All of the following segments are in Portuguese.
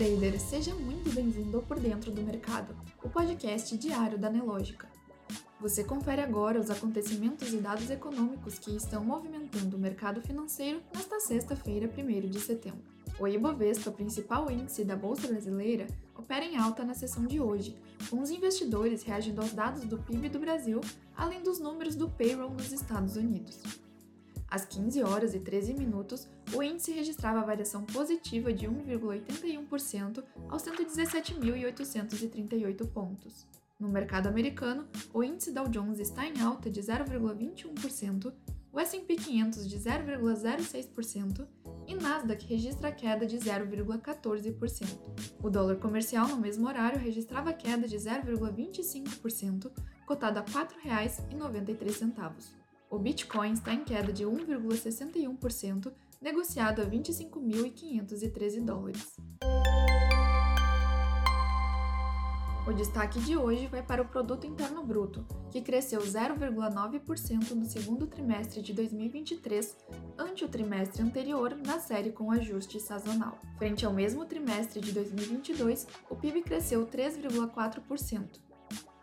trader, seja muito bem-vindo ao Por Dentro do Mercado, o podcast diário da Nelógica. Você confere agora os acontecimentos e dados econômicos que estão movimentando o mercado financeiro nesta sexta-feira, 1 de setembro. O Ibovespa, principal índice da Bolsa Brasileira, opera em alta na sessão de hoje, com os investidores reagindo aos dados do PIB do Brasil, além dos números do payroll nos Estados Unidos. Às 15 horas e 13 minutos, o índice registrava variação positiva de 1,81% aos 117.838 pontos. No mercado americano, o índice Dow Jones está em alta de 0,21%, o S&P 500 de 0,06% e Nasdaq registra queda de 0,14%. O dólar comercial no mesmo horário registrava queda de 0,25%, cotado a R$ 4,93. O Bitcoin está em queda de 1,61%, negociado a 25.513 dólares. O destaque de hoje vai para o Produto Interno Bruto, que cresceu 0,9% no segundo trimestre de 2023, ante o trimestre anterior na série com ajuste sazonal. Frente ao mesmo trimestre de 2022, o PIB cresceu 3,4%.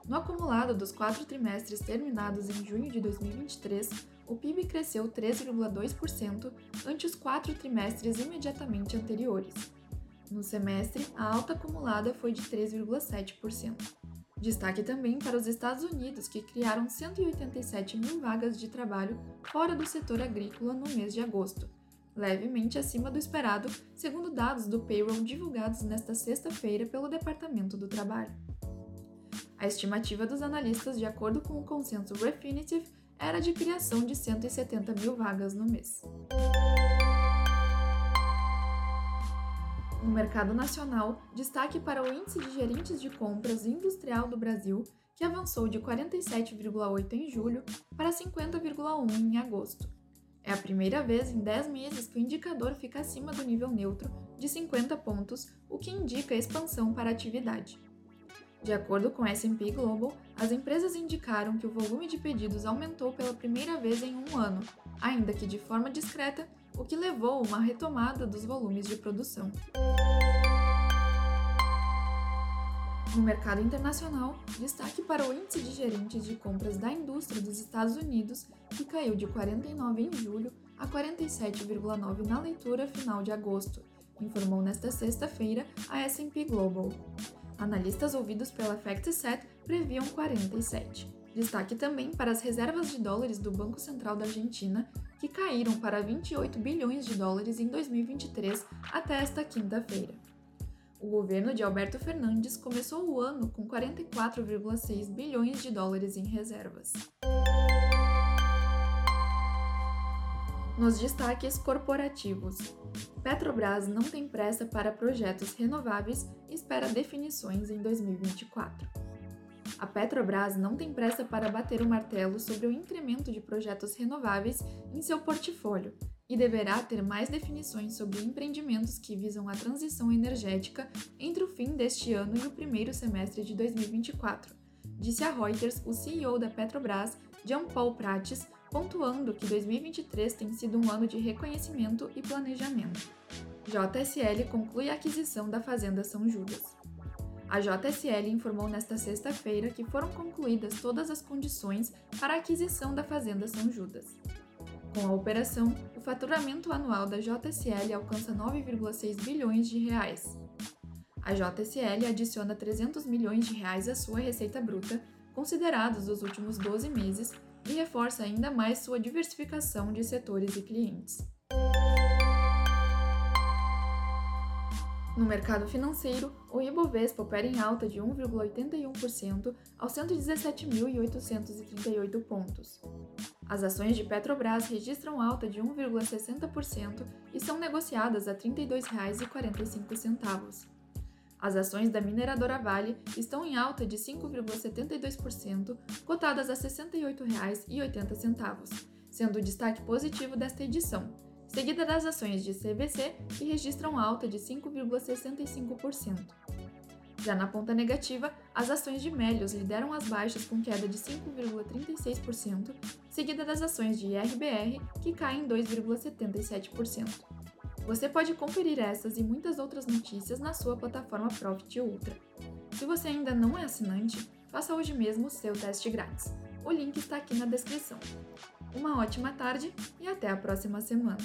No acumulado dos quatro trimestres terminados em junho de 2023, o PIB cresceu 3,2% ante os quatro trimestres imediatamente anteriores. No semestre, a alta acumulada foi de 3,7%. Destaque também para os Estados Unidos, que criaram 187 mil vagas de trabalho fora do setor agrícola no mês de agosto, levemente acima do esperado, segundo dados do payroll divulgados nesta sexta-feira pelo Departamento do Trabalho. A estimativa dos analistas, de acordo com o consenso Refinitiv, era de criação de 170 mil vagas no mês. No mercado nacional, destaque para o Índice de Gerentes de Compras Industrial do Brasil, que avançou de 47,8 em julho para 50,1 em agosto. É a primeira vez em 10 meses que o indicador fica acima do nível neutro de 50 pontos, o que indica expansão para a atividade. De acordo com S&P Global, as empresas indicaram que o volume de pedidos aumentou pela primeira vez em um ano, ainda que de forma discreta, o que levou a uma retomada dos volumes de produção. No mercado internacional, destaque para o índice de gerentes de compras da indústria dos Estados Unidos, que caiu de 49 em julho a 47,9 na leitura final de agosto, informou nesta sexta-feira a S&P Global. Analistas ouvidos pela FactSet previam 47. Destaque também para as reservas de dólares do Banco Central da Argentina, que caíram para 28 bilhões de dólares em 2023 até esta quinta-feira. O governo de Alberto Fernandes começou o ano com 44,6 bilhões de dólares em reservas. Nos destaques corporativos, Petrobras não tem pressa para projetos renováveis e espera definições em 2024. A Petrobras não tem pressa para bater o martelo sobre o incremento de projetos renováveis em seu portfólio e deverá ter mais definições sobre empreendimentos que visam a transição energética entre o fim deste ano e o primeiro semestre de 2024, disse a Reuters o CEO da Petrobras, Jean Paul Prates, pontuando que 2023 tem sido um ano de reconhecimento e planejamento. JSL conclui a aquisição da Fazenda São Judas. A JSL informou nesta sexta-feira que foram concluídas todas as condições para a aquisição da Fazenda São Judas. Com a operação, o faturamento anual da JSL alcança 9,6 bilhões de reais. A JSL adiciona 300 milhões de reais à sua receita bruta, considerados os últimos 12 meses, e reforça ainda mais sua diversificação de setores e clientes. No mercado financeiro, o Ibovespa opera em alta de 1,81% aos 117.838 pontos. As ações de Petrobras registram alta de 1,60% e são negociadas a R$ 32,45. As ações da mineradora Vale estão em alta de 5,72%, cotadas a R$ 68,80, sendo o destaque positivo desta edição, seguida das ações de CVC, que registram alta de 5,65%. Já na ponta negativa, as ações de Melios lideram as baixas com queda de 5,36%, seguida das ações de IRBR, que caem 2,77%. Você pode conferir essas e muitas outras notícias na sua plataforma Profit Ultra. Se você ainda não é assinante, faça hoje mesmo o seu teste grátis. O link está aqui na descrição. Uma ótima tarde e até a próxima semana!